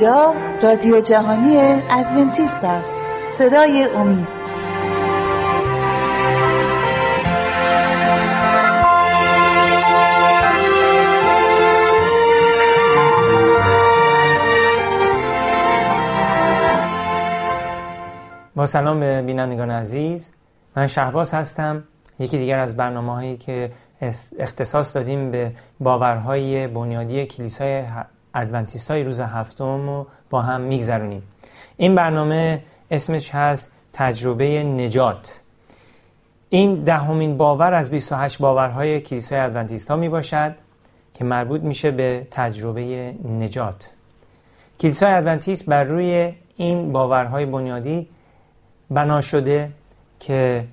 اینجا رادیو جهانی ادونتیست است. صدای امید. با سلام به بینندگان عزیز. من شهباز هستم. یکی دیگر از برنامه هایی که اختصاص دادیم به باورهای بنیادی کلیسای ادونتیست های روز هفتم رو با هم میگذرونیم. این برنامه اسمش هست تجربه نجات. این دهمین باور از 28 باورهای کلیسای ادونتیست ها می که مربوط میشه به تجربه نجات. کلیسای ادونتیست بر روی این باورهای بنیادی بنا شده که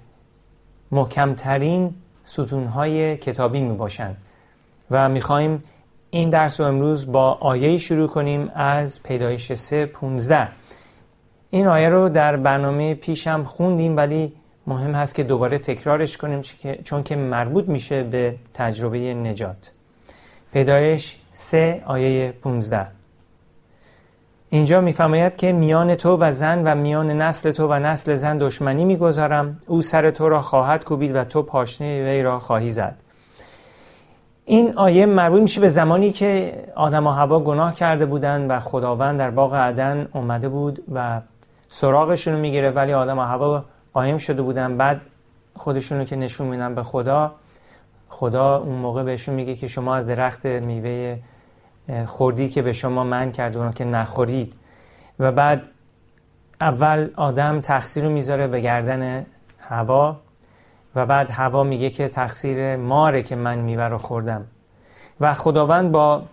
محکمترین ستونهای کتابی می باشند و می‌خواهیم این درس رو امروز با آیه شروع کنیم از پیدایش 3 15 این آیه رو در برنامه پیشم خوندیم ولی مهم هست که دوباره تکرارش کنیم چون که مربوط میشه به تجربه نجات. پیدایش 3 آیه 15 اینجا میفرماید که میان تو و زن و میان نسل تو و نسل زن دشمنی می‌گذارم. او سر تو را خواهد کوبید و تو پاشنه وی را خواهی زد. این آیه مربوط میشه به زمانی که آدم و هوا گناه کرده بودند و خداوند در باغ عدن اومده بود و سراغشون رو می‌گیره ولی آدم و هوا قایم شده بودن. بعد خودشون رو که نشون میدن به خدا خدا اون موقع بهشون میگه که شما از درخت میوه خوردی که به شما من کرده که نخورید. و بعد اول آدم تقصیر رو می‌ذاره به گردن هوا و بعد هوا میگه که تقصیر ماره که من میوه رو خوردم. و خداوند با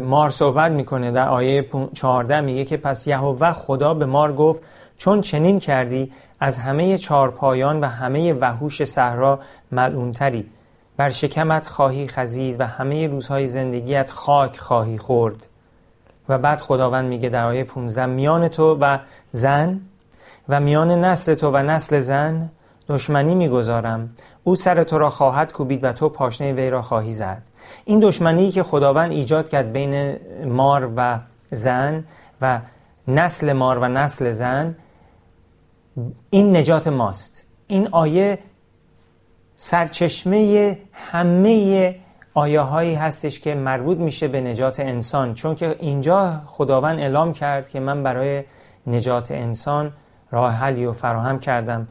مار صحبت می‌کنه. در آیه 14 میگه که پس یهوه خدا به مار گفت چون چنین کردی از همه چارپایان و همه وحوش صحرا ملعونتری. بر شکمت خواهی خزید و همه روزهای زندگیت خاک خواهی خورد. و بعد خداوند میگه در آیه 15 میان تو و زن و میان نسل تو و نسل زن دشمنی می‌گذارم. او سر تو را خواهد کوبید و تو پاشنه وی را خواهی زد. این دشمنی که خداوند ایجاد کرد بین مار و زن و نسل مار و نسل زن این نجات ماست. این آیه سرچشمه همه آیه هایی هستش که مربوط میشه به نجات انسان. چون که اینجا خداوند اعلام کرد که من برای نجات انسان راه حلی و فراهم کردم.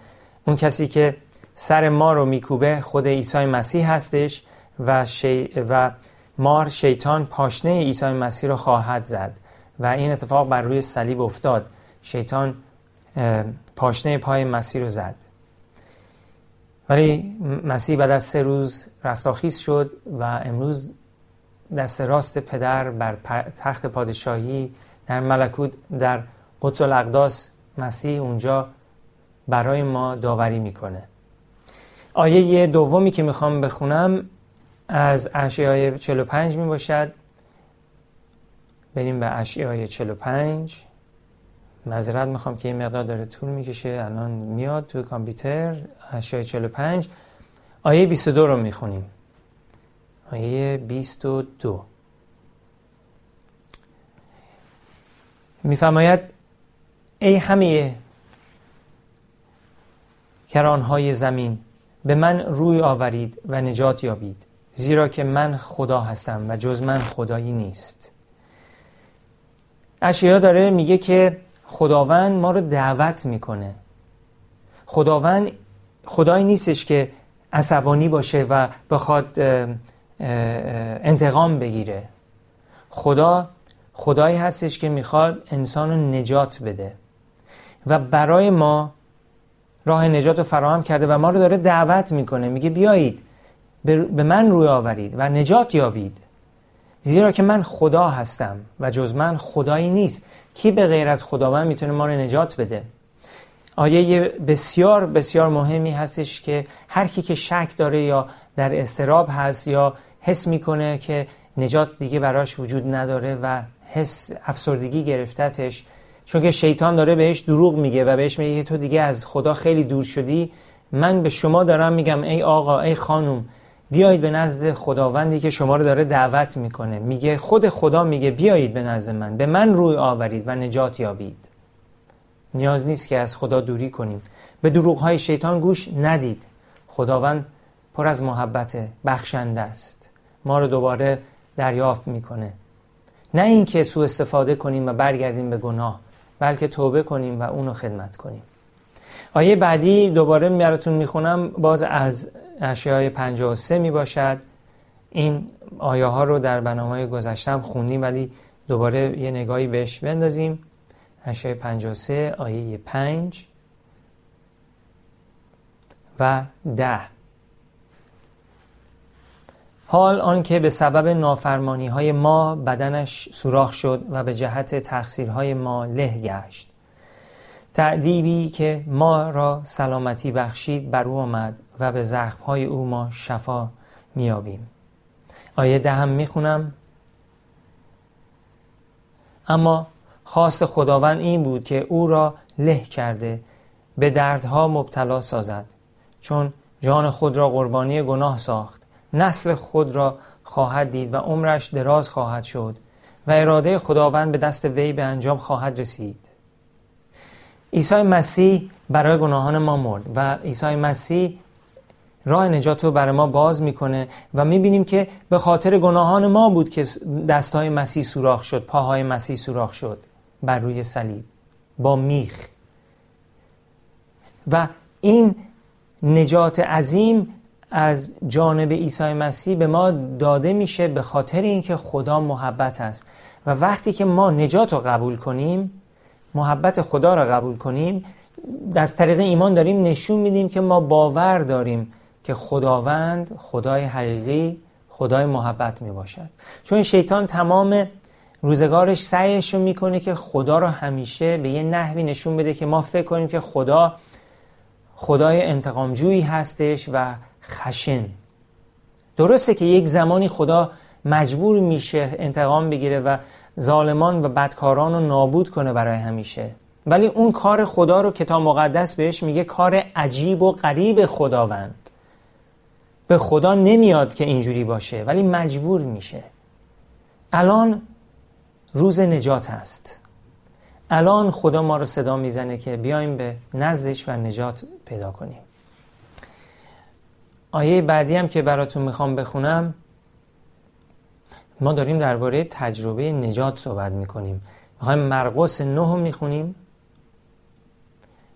کسی که سر ما رو میکوبه خود عیسی مسیح هستش و, و مار شیطان پاشنه عیسی مسیح رو خواهد زد و این اتفاق بر روی صلیب افتاد. شیطان پاشنه پای مسیح رو زد. ولی مسیح بعد از سه روز رستاخیز شد و امروز دست راست پدر بر تخت پادشاهی در ملکوت در قدس الاقداس مسیح اونجا برای ما داوری می‌کنه. آیه دومی که می‌خوام بخونم از اشعای 45 می باشد بریم به اشعای 45 معذرت می‌خوام که این مقدار داره طول می‌کشه. الان میاد تو کامپیوتر. 845 آیه 22 رو می‌خونیم. آیه 22 میفرماید ای همه کرانهای زمین به من روی آورید و نجات یابید زیرا که من خدا هستم و جز من خدایی نیست. اشیا داره میگه که خداوند ما رو دعوت می‌کنه. خداوند خدایی نیستش که عصبانی باشه و بخواد انتقام بگیره. خدا خدایی هستش که می‌خواد انسان رو نجات بده. و برای ما راه نجات رو فراهم کرده و ما رو داره دعوت می‌کنه. میگه بیایید. به من روی آورید و نجات یابید. زیرا که من خدا هستم و جز من خدایی نیست. کی به غیر از خداوند می‌تونه ما رو نجات بده؟ آیه بسیار بسیار مهمی هستش که هر کی که شک داره یا در استراب هست یا حس می‌کنه که نجات دیگه براش وجود نداره و حس افسردگی گرفتتش چون که شیطان داره بهش دروغ میگه و بهش میگه تو دیگه از خدا خیلی دور شدی من به شما دارم میگم ای آقا ای خانم بیایید به نزد خداوندی که شما رو داره دعوت می‌کنه. میگه خود خدا میگه بیایید به نزد من به من روی آورید و نجات یابید. نیاز نیست که از خدا دوری کنیم. به دروغ های شیطان گوش ندید. خداوند پر از محبت بخشنده است. ما رو دوباره دریافت می‌کنه. نه اینکه سوء استفاده کنیم و برگردیم به گناه. بلکه توبه کنیم و اونو خدمت کنیم. آیه بعدی دوباره براتون می‌خونم. باز از اشیای 53 می باشد این آیه ها رو در برنامه گذشتم خوندیم ولی دوباره یه نگاهی بهش بندازیم. اشیای 53 آیه 5 و 10 حال آنکه به سبب نافرمانی های ما بدنش سوراخ شد و به جهت تقصیرهای ما له گشت. تعدیبی که ما را سلامتی بخشید بر او آمد و به زخمهای او ما شفا میابیم آیه دهم می‌خونم. اما خواست خداوند این بود که او را له کرده به دردها مبتلا سازد چون جان خود را قربانی گناه ساخت. نسل خود را خواهد دید و عمرش دراز خواهد شد و اراده خداوند به دست وی به انجام خواهد رسید. عیسی مسیح برای گناهان ما مرد و عیسی مسیح راه نجات رو برای ما باز می‌کنه و می‌بینیم که به خاطر گناهان ما بود که دستهای مسیح سوراخ شد پاهای مسیح سوراخ شد بر روی صلیب با میخ. و این نجات عظیم از جانب عیسی مسیح به ما داده میشه به خاطر اینکه خدا محبت است. و وقتی که ما نجات رو قبول کنیم محبت خدا را قبول کنیم از طریق ایمان داریم نشون میدیم که ما باور داریم که خداوند خدای حقیقی خدای محبت می باشد چون شیطان تمام روزگارش سعیش رو می‌کنه که خدا رو همیشه به یه نحوی نشون بده که ما فکر کنیم که خدا خدای انتقامجویی هستش و خشن. درسته که یک زمانی خدا مجبور میشه انتقام بگیره و ظالمان و بدکاران رو نابود کنه برای همیشه. ولی اون کار خدا رو کتاب مقدس بهش میگه کار عجیب و غریب خداوند. به خدا نمیاد که اینجوری باشه ولی مجبور میشه. الان روز نجات هست. الان خدا ما رو صدا می‌زنه که بیایم به نزدش و نجات پیدا کنیم. آیه بعدی هم که براتون می‌خوام بخونم ما داریم درباره تجربه نجات صحبت می‌کنیم. می‌خوایم مرقس 9 رو می‌خونیم.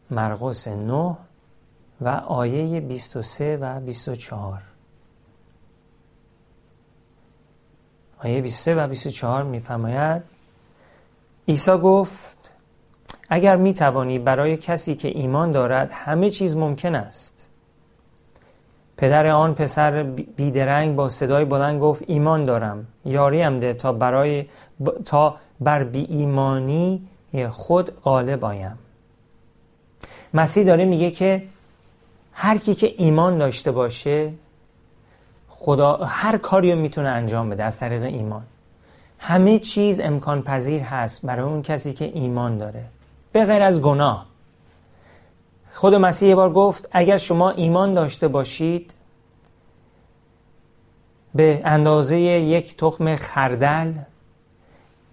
مرقس 9 و آیه 23 و 24 آیه 23 و 24 میفرماید عیسی گفت اگر می‌توانی برای کسی که ایمان دارد همه چیز ممکن است. پدر آن پسر بیدرنگ با صدای بلند گفت ایمان دارم یاریم ده تا برای تا بر بی ایمانی خود غالب آیم. مسیح داره میگه که هر کی که ایمان داشته باشه خدا هر کاری رو می‌تونه انجام بده از طریق ایمان. همه چیز امکان پذیر هست برای اون کسی که ایمان داره. به غیر از گناه. خود مسیح یه بار گفت اگر شما ایمان داشته باشید به اندازه یک تخم خردل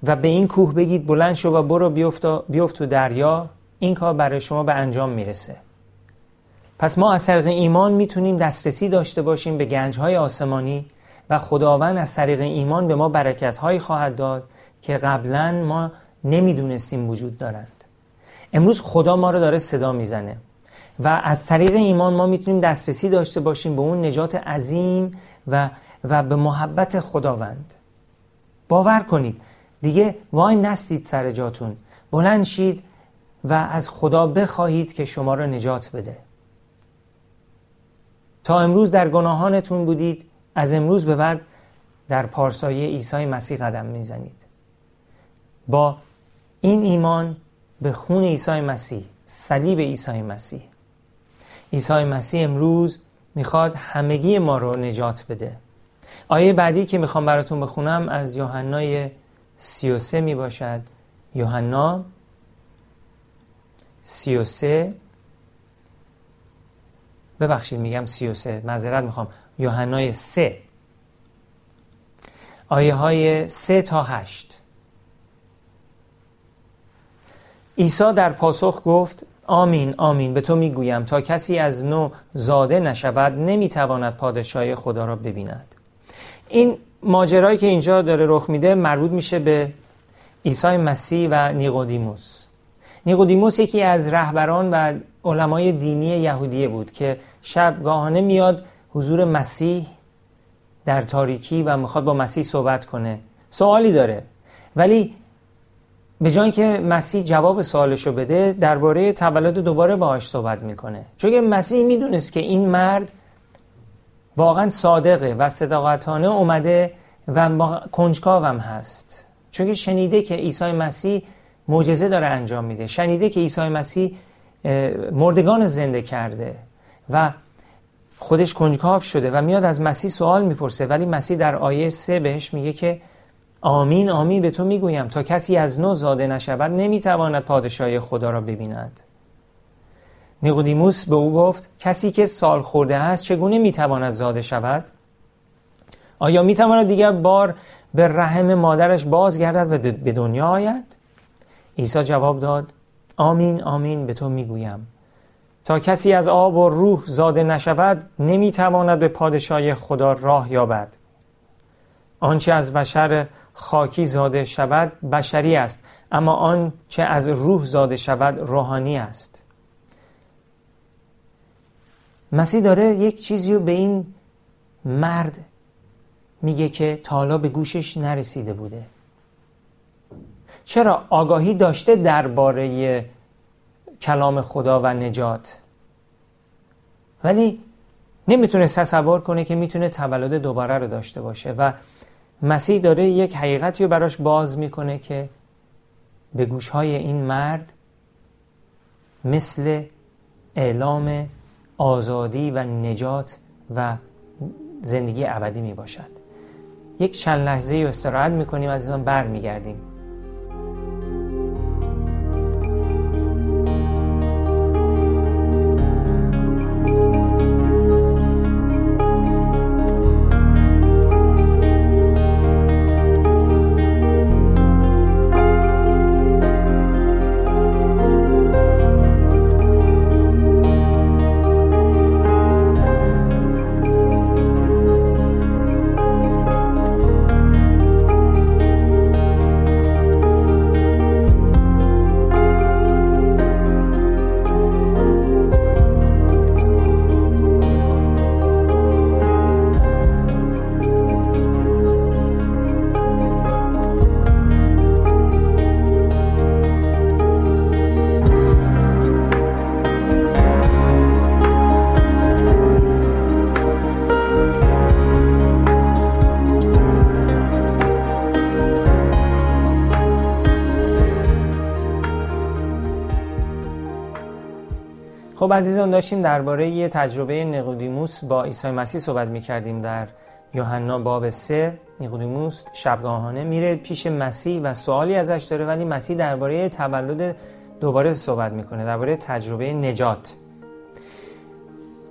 و به این کوه بگید بلند شو و برو بیفت تو دریا این کار برای شما به انجام می‌رسه. پس ما از طریق ایمان می‌تونیم دسترسی داشته باشیم به گنجهای آسمانی و خداوند از طریق ایمان به ما برکتهایی خواهد داد که قبلا ما نمی‌دونستیم وجود دارند امروز خدا ما رو داره صدا می‌زنه. و از طریق ایمان ما می‌تونیم دسترسی داشته باشیم به اون نجات عظیم و و به محبت خداوند. باور کنید. دیگه وای نستید سر جاتون. بلند شید و از خدا بخواهید که شما را نجات بده. تا امروز در گناهانتون بودید از امروز به بعد در پارسایه عیسی مسیح قدم می‌زنید. با این ایمان به خون عیسی مسیح صلیب عیسی مسیح. عیسی مسیح امروز می‌خواد همگی ما رو نجات بده. آیه بعدی که می‌خوام براتون بخونم از یوحنای 33 می باشد یوحنا 33 ببخشید میگم 33 معذرت می‌خوام. یوحنای 3 آیه های 3 تا 8 عیسی در پاسخ گفت آمین آمین به تو می‌گویم تا کسی از نو زاده نشود نمی‌تواند پادشاهی خدا را ببیند. این ماجرایی که اینجا داره رخ میده مربوط میشه به عیسی مسیح و نیقودیموس. نیقودیموس یکی از رهبران و علمای دینی یهودیه بود که شبگاهانه میاد حضور مسیح در تاریکی و می‌خواد با مسیح صحبت کنه. سوالی داره. ولی به جای که مسیح جواب سوالش رو بده درباره تولد دوباره باهاش صحبت می‌کنه. چون مسیح می‌دونست که این مرد واقعا صادقه و صداقتانه اومده و کنجکاوم هست. چون شنیده که عیسی مسیح معجزه داره انجام میده. شنیده که عیسی مسیح مردگان زنده کرده و خودش کنجکاو شده و میاد از مسیح سوال می‌پرسه. ولی مسیح در آیه سه بهش میگه که آمین آمین به تو می‌گویم تا کسی از نو زاده نشود نمی‌تواند پادشاهی خدا را ببیند. نیقودیموس به او گفت کسی که سال خورده است چگونه می‌تواند زاده شود؟ آیا می‌تواند دیگر بار به رحم مادرش بازگردد و به دنیا آید؟ عیسی جواب داد آمین آمین به تو می‌گویم. تا کسی از آب و روح زاده نشود نمی‌تواند به پادشاهی خدا راه یابد. آنچه از بشر خاکی زاده شود بشری است اما آن چه از روح زاده شود روحانی است. مسیح داره یک چیزی رو به این مرد میگه که تالا به گوشش نرسیده بوده. چرا آگاهی داشته درباره کلام خدا و نجات؟ ولی نمی‌تونه تصور کنه که می‌تونه تولد دوباره رو داشته باشه و مسیح داره یک حقیقتی رو براش باز می‌کنه که به گوشهای این مرد مثل اعلام آزادی و نجات و زندگی ابدی می باشد یک چند لحظه استراحت می‌کنیم بر برمیگردیم. خب عزیزان داشتیم درباره یه تجربه نیقودیموس با عیسی مسیح صحبت می‌کردیم در یوحنا باب 3 نیقودیموس شبگاهانه میره پیش مسیح و سوالی ازش داره ولی مسیح درباره تولد دوباره صحبت می‌کنه درباره تجربه نجات.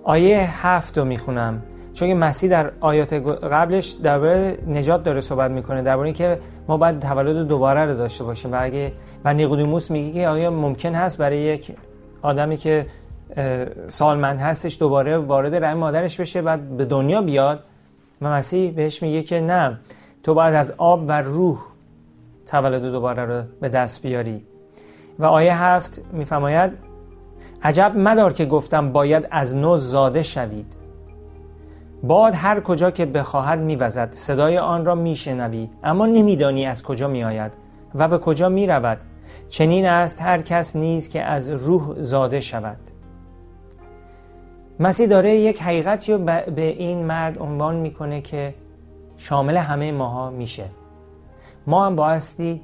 آیه هفت رو می‌خونم. چون مسیح در آیات قبلش درباره نجات داره صحبت می‌کنه درباره اینکه ما باید تولد دوباره رو داشته باشیم. و اگه و نیقودیموس میگه که آیا ممکن هست برای یک آدمی که سالمند هستش دوباره وارد رحم مادرش بشه بعد به دنیا بیاد. و مسیح بهش میگه که نه تو باید از آب و روح تولد دوباره رو به دست بیاری. و آیه هفت میفرماید عجب مدار که گفتم باید از نو زاده شوید. باد هر کجا که بخواهد میوزد صدای آن را میشنوی اما نمیدانی از کجا میآید و به کجا می‌رود. چنین است هر کس نیز که از روح زاده شود. مسیح داره یک حقیقتی رو به این مرد عنوان می‌کنه که شامل همه ماها میشه. ما هم بایستی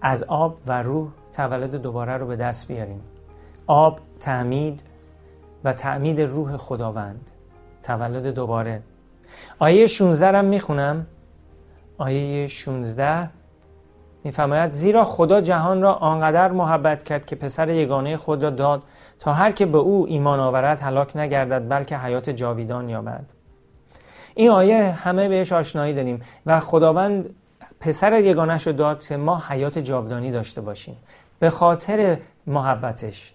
از آب و روح تولد دوباره رو به دست بیاریم. آب تعمید و تعمید روح خداوند تولد دوباره. آیه 16 هم می‌خونم. آیه 16 میفرماید زیرا خدا جهان را آنقدر محبت کرد که پسر یگانه خود را داد تا هر که به او ایمان آورد هلاک نگردد بلکه حیات جاویدان یابد. این آیه همه بهش آشنایی داریم و خداوند پسر یگانش رو داد که ما حیات جاودانی داشته باشیم به خاطر محبتش.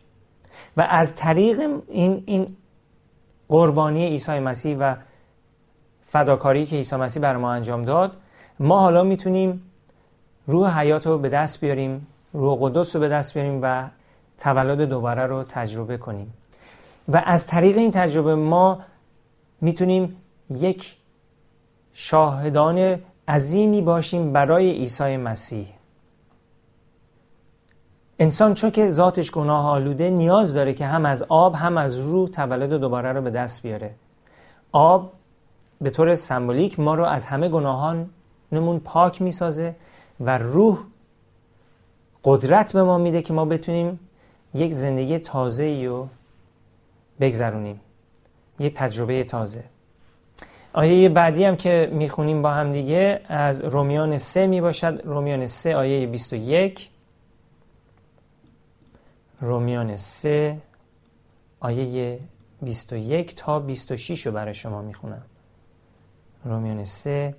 و از طریق این, این قربانی عیسی مسیح و فداکاری که عیسی مسیح بر ما انجام داد ما حالا می‌تونیم روح حیات رو به دست بیاریم روح قدس رو به دست بیاریم و تولد دوباره رو تجربه کنیم. و از طریق این تجربه ما می‌تونیم یک شاهدان عظیمی باشیم برای عیسی مسیح. انسان چون که ذاتش گناه آلوده نیاز داره که هم از آب هم از روح تولد دوباره رو به دست بیاره. آب به طور سمبولیک ما رو از همه گناهانمون پاک می‌سازه و روح قدرت به ما میده که ما بتونیم یک زندگی تازه رو بگذرونیم. یک تجربه تازه. آیه بعدی هم که می‌خونیم با هم دیگه از رومیان سه می باشد رومیان سه آیه 21 رومیان سه آیه 21 تا 26 رو برای شما می‌خونم. رومیان 3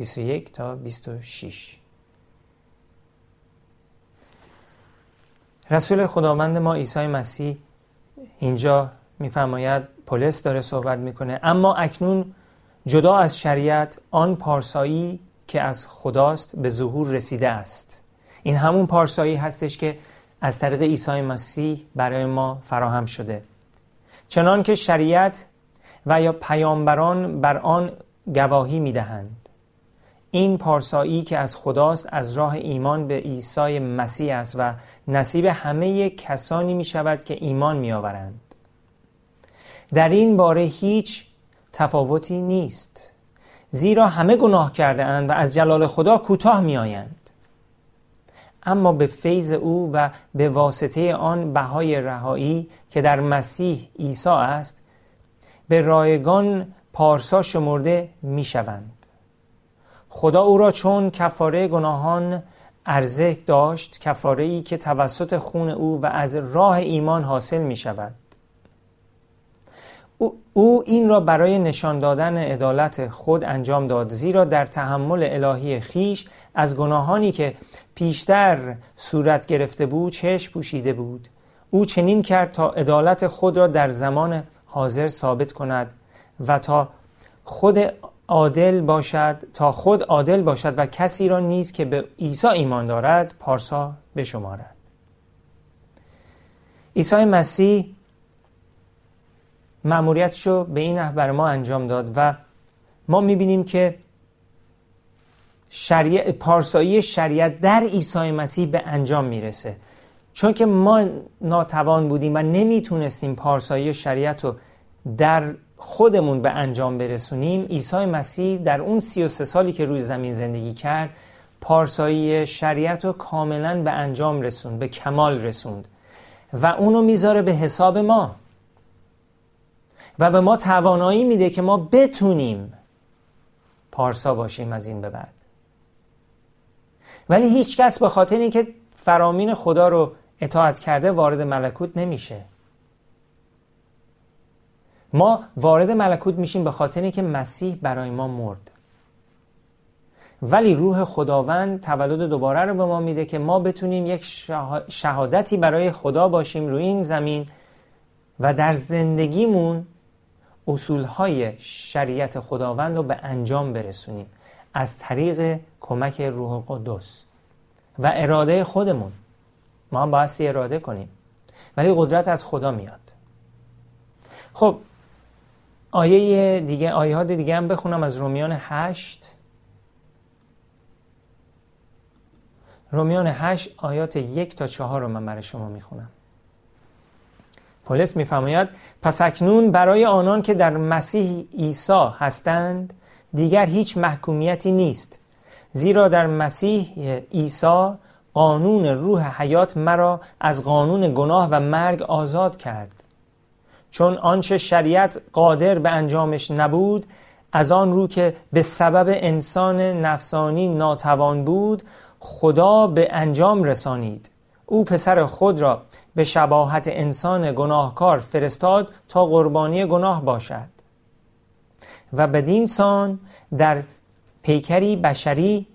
21 تا 26 رسول خداوند ما عیسی مسیح اینجا میفرماید پولس داره صحبت می‌کنه اما اکنون جدا از شریعت آن پارسایی که از خداست به ظهور رسیده است. این همون پارسایی هستش که از طریق عیسی مسیح برای ما فراهم شده. چنان که شریعت و یا پیامبران بر آن گواهی می‌دهند. این پارسایی که از خداست از راه ایمان به عیسی مسیح است و نصیب همه کسانی می شود که ایمان می آورند در این باره هیچ تفاوتی نیست. زیرا همه گناه کرده اند و از جلال خدا کوتاه می آیند اما به فیض او و به واسطه آن بهای رهایی که در مسیح عیسی است به رایگان پارسا شمرده می شوند خدا او را چون کفاره گناهان ارزه داشت کفاره ای که توسط خون او و از راه ایمان حاصل می شود او این را برای نشان دادن عدالت خود انجام داد زیرا در تحمل الهی خیش از گناهانی که پیشتر صورت گرفته بود چشم پوشیده بود. او چنین کرد تا عدالت خود را در زمان حاضر ثابت کند و تا خود عادل باشد تا خود عادل باشد و کسی را نیز که به عیسی ایمان دارد پارسا بشمارد. عیسی مسیح معمولیتش رو به این نحو بر ما انجام داد و ما می‌بینیم که شریع پارسایی شریعت در عیسی مسیح به انجام می‌رسه. چون که ما ناتوان بودیم و نمی‌تونستیم پارسایی شریعت رو در خودمون به انجام برسونیم عیسی مسیح در اون 33 سالی که روی زمین زندگی کرد پارسایی شریعت رو کاملا به انجام رسوند به کمال رسوند و اونو می‌ذاره به حساب ما و به ما توانایی میده که ما بتونیم پارسا باشیم از این به بعد. ولی هیچ کس به خاطر اینکه فرامین خدا رو اطاعت کرده وارد ملکوت نمیشه. ما وارد ملکوت میشیم به خاطر اینکه مسیح برای ما مرد. ولی روح خداوند تولد دوباره رو به ما میده که ما بتونیم یک شهادتی برای خدا باشیم روی این زمین و در زندگیمون اصولهای شریعت خداوند رو به انجام برسونیم از طریق کمک روح قدس و اراده خودمون. ما هم باید اراده کنیم. ولی قدرت از خدا میاد. خب آیه دیگه آیه دیگه هم بخونم از رومیان هشت. رومیان هشت آیات یک تا چهار رو من برای شما می‌خونم. پولس میفرماید پس اکنون برای آنان که در مسیح عیسی هستند دیگر هیچ محکومیتی نیست. زیرا در مسیح عیسی قانون روح حیات مرا از قانون گناه و مرگ آزاد کرد. چون آنچه شریعت قادر به انجامش نبود از آن رو که به سبب انسان نفسانی ناتوان بود خدا به انجام رسانید. او پسر خود را به شباهت انسان گناهکار فرستاد تا قربانی گناه باشد. و بدین سان در پیکری بشری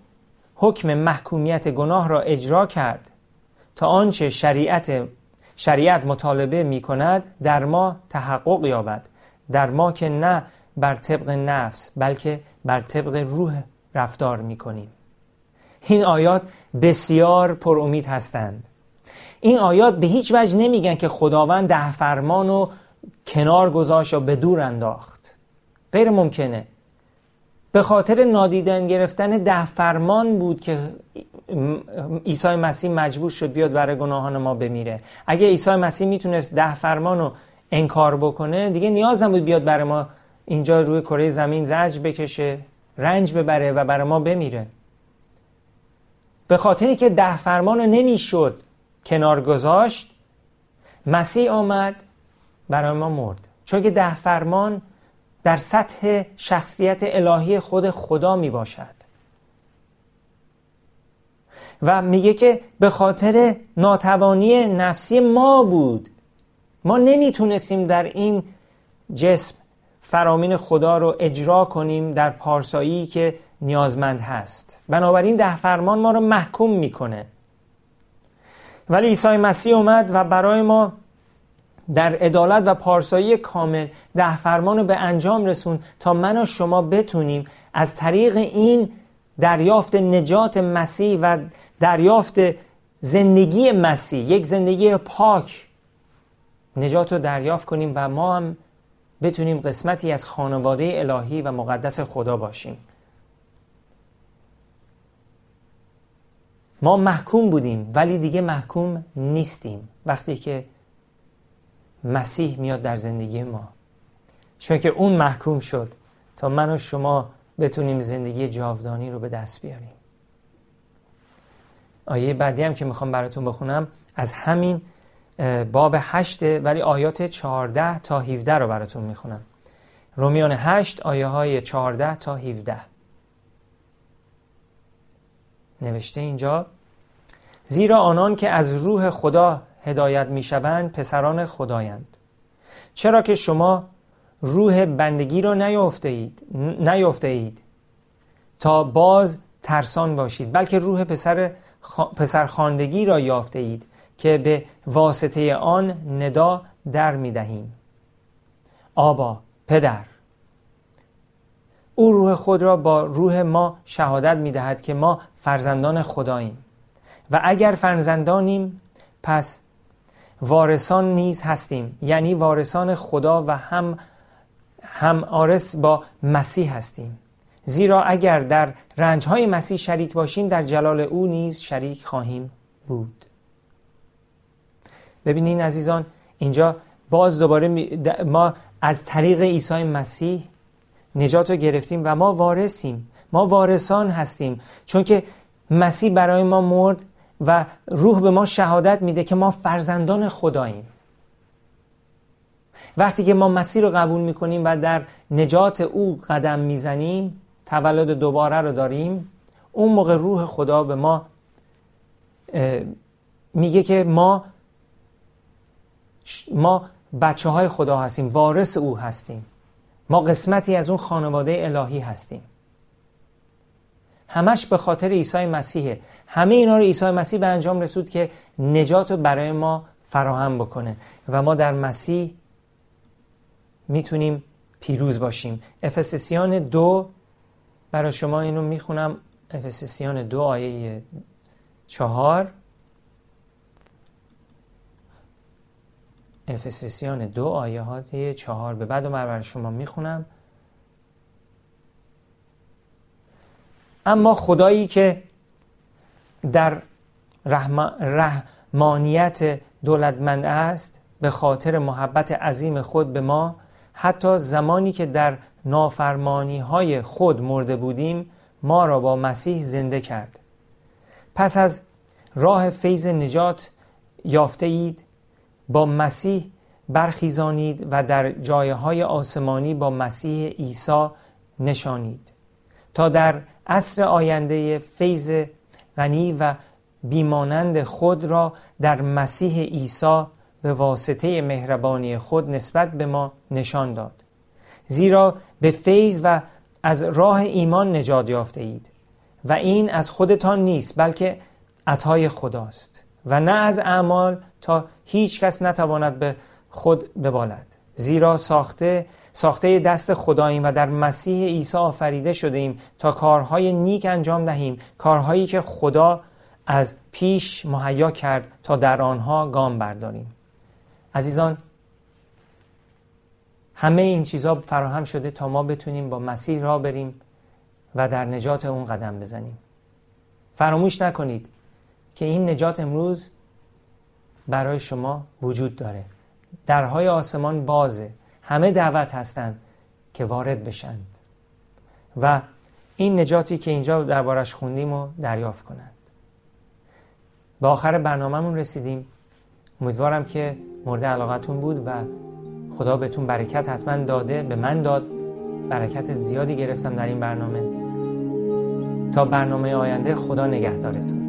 حکم محکومیت گناه را اجرا کرد تا آنچه شریعت شریعت مطالبه می کند در ما تحقق یابد. در ما که نه بر طبق نفس بلکه بر طبق روح رفتار می کنیم این آیات بسیار پر امید هستند. این آیات به هیچ وجه نمیگن که خداوند ده فرمان رو کنار گذاشت و به دور انداخت. غیر ممکنه. به خاطر نادیدن گرفتن ده فرمان بود که عیسی مسیح مجبور شد بیاد برای گناهان ما بمیره. اگه عیسی مسیح می‌تونست ده فرمان رو انکار بکنه دیگه نیاز بود بیاد برای ما اینجا روی کره زمین زج بکشه رنج ببره و برای ما بمیره. به خاطری که ده فرمان رو نمی‌شد کنار گذاشت مسیح آمد برای ما مرد. چون که ده فرمان در سطح شخصیت الهی خود خدا می باشد و میگه که به خاطر ناتوانی نفسی ما بود. ما نمی‌تونستیم در این جسم فرامین خدا رو اجرا کنیم در پارسایی که نیازمند هست. بنابراین ده فرمان ما رو محکوم می‌کنه. ولی عیسی مسیح اومد و برای ما در عدالت و پارسایی کامل ده فرمان رو به انجام رسون تا من و شما بتونیم از طریق این دریافت نجات مسیح و دریافت زندگی مسیح یک زندگی پاک. نجات رو دریافت کنیم و ما هم بتونیم قسمتی از خانواده الهی و مقدس خدا باشیم. ما محکوم بودیم ولی دیگه محکوم نیستیم. وقتی که مسیح میاد در زندگی ما. چون که اون محکوم شد تا من و شما بتونیم زندگی جاودانی رو به دست بیاریم. آیه بعدی هم که می‌خوام براتون بخونم از همین باب هشته ولی آیات 14 تا 17 رو براتون می‌خونم. رومیان هشت آیه های 14 تا 17 نوشته اینجا زیرا آنان که از روح خدا هدایت می‌شوند پسران خدایند. چرا که شما روح بندگی را نیافته اید, نیافته اید تا باز ترسان باشید بلکه روح پسر پسرخواندگی را یافته اید که به واسطه آن ندا در می دهیم. آبا پدر او روح خود را با روح ما شهادت می دهد که ما فرزندان خداییم. و اگر فرزندانیم پس وارثان نیز هستیم. یعنی وارثان خدا و هم هم آرس با مسیح هستیم. زیرا اگر در رنجهای مسیح شریک باشیم در جلال او نیز شریک خواهیم بود. ببینین عزیزان اینجا باز دوباره ما از طریق عیسی مسیح نجات رو گرفتیم و ما وارثیم. ما وارثان هستیم. چون که مسیح برای ما مرد و روح به ما شهادت میده که ما فرزندان خداییم. وقتی که ما مسیح رو قبول می‌کنیم و در نجات او قدم می‌زنیم تولد دوباره رو داریم اون موقع روح خدا به ما میگه که ما ما بچه های خدا هستیم وارث او هستیم. ما قسمتی از اون خانواده الهی هستیم. همش به خاطر عیسی مسیحه. همه اینا رو عیسی مسیح به انجام رسود که نجات رو برای ما فراهم بکنه و ما در مسیح می‌تونیم پیروز باشیم. افسسیان دو برای شما اینو می‌خونم. افسسیان دو آیه چهار. افسسیان دو آیه چهار. به بعد من برای شما می‌خونم. اما خدایی که در رحمانیت دولتمند است به خاطر محبت عظیم خود به ما حتی زمانی که در نافرمانی های خود مرده بودیم ما را با مسیح زنده کرد. پس از راه فیض نجات یافته اید با مسیح برخیزانید و در جایه های آسمانی با مسیح عیسی نشانید. تا در عصر آینده فیض غنی و بیمانند خود را در مسیح عیسی به واسطه مهربانی خود نسبت به ما نشان داد. زیرا به فیض و از راه ایمان نجات یافته اید. و این از خودتان نیست بلکه عطای خداست. و نه از اعمال تا هیچ کس نتواند به خود ببالد. زیرا ساخته ساخته دست خداییم و در مسیح عیسی آفریده شده ایم تا کارهای نیک انجام دهیم کارهایی که خدا از پیش مهیا کرد تا در آنها گام برداریم. عزیزان همه این چیزها فراهم شده تا ما بتونیم با مسیح را بریم و در نجات اون قدم بزنیم. فراموش نکنید که این نجات امروز برای شما وجود داره. درهای آسمان بازه. همه دعوت هستند که وارد بشند و این نجاتی که اینجا دربارش خوندیم و دریافت کنند. به آخر برنامهمون رسیدیم. امیدوارم که مورد علاقتون بود و خدا بهتون برکت حتما داده به من داد. برکت زیادی گرفتم در این برنامه. تا برنامه آینده خدا نگهدارتون.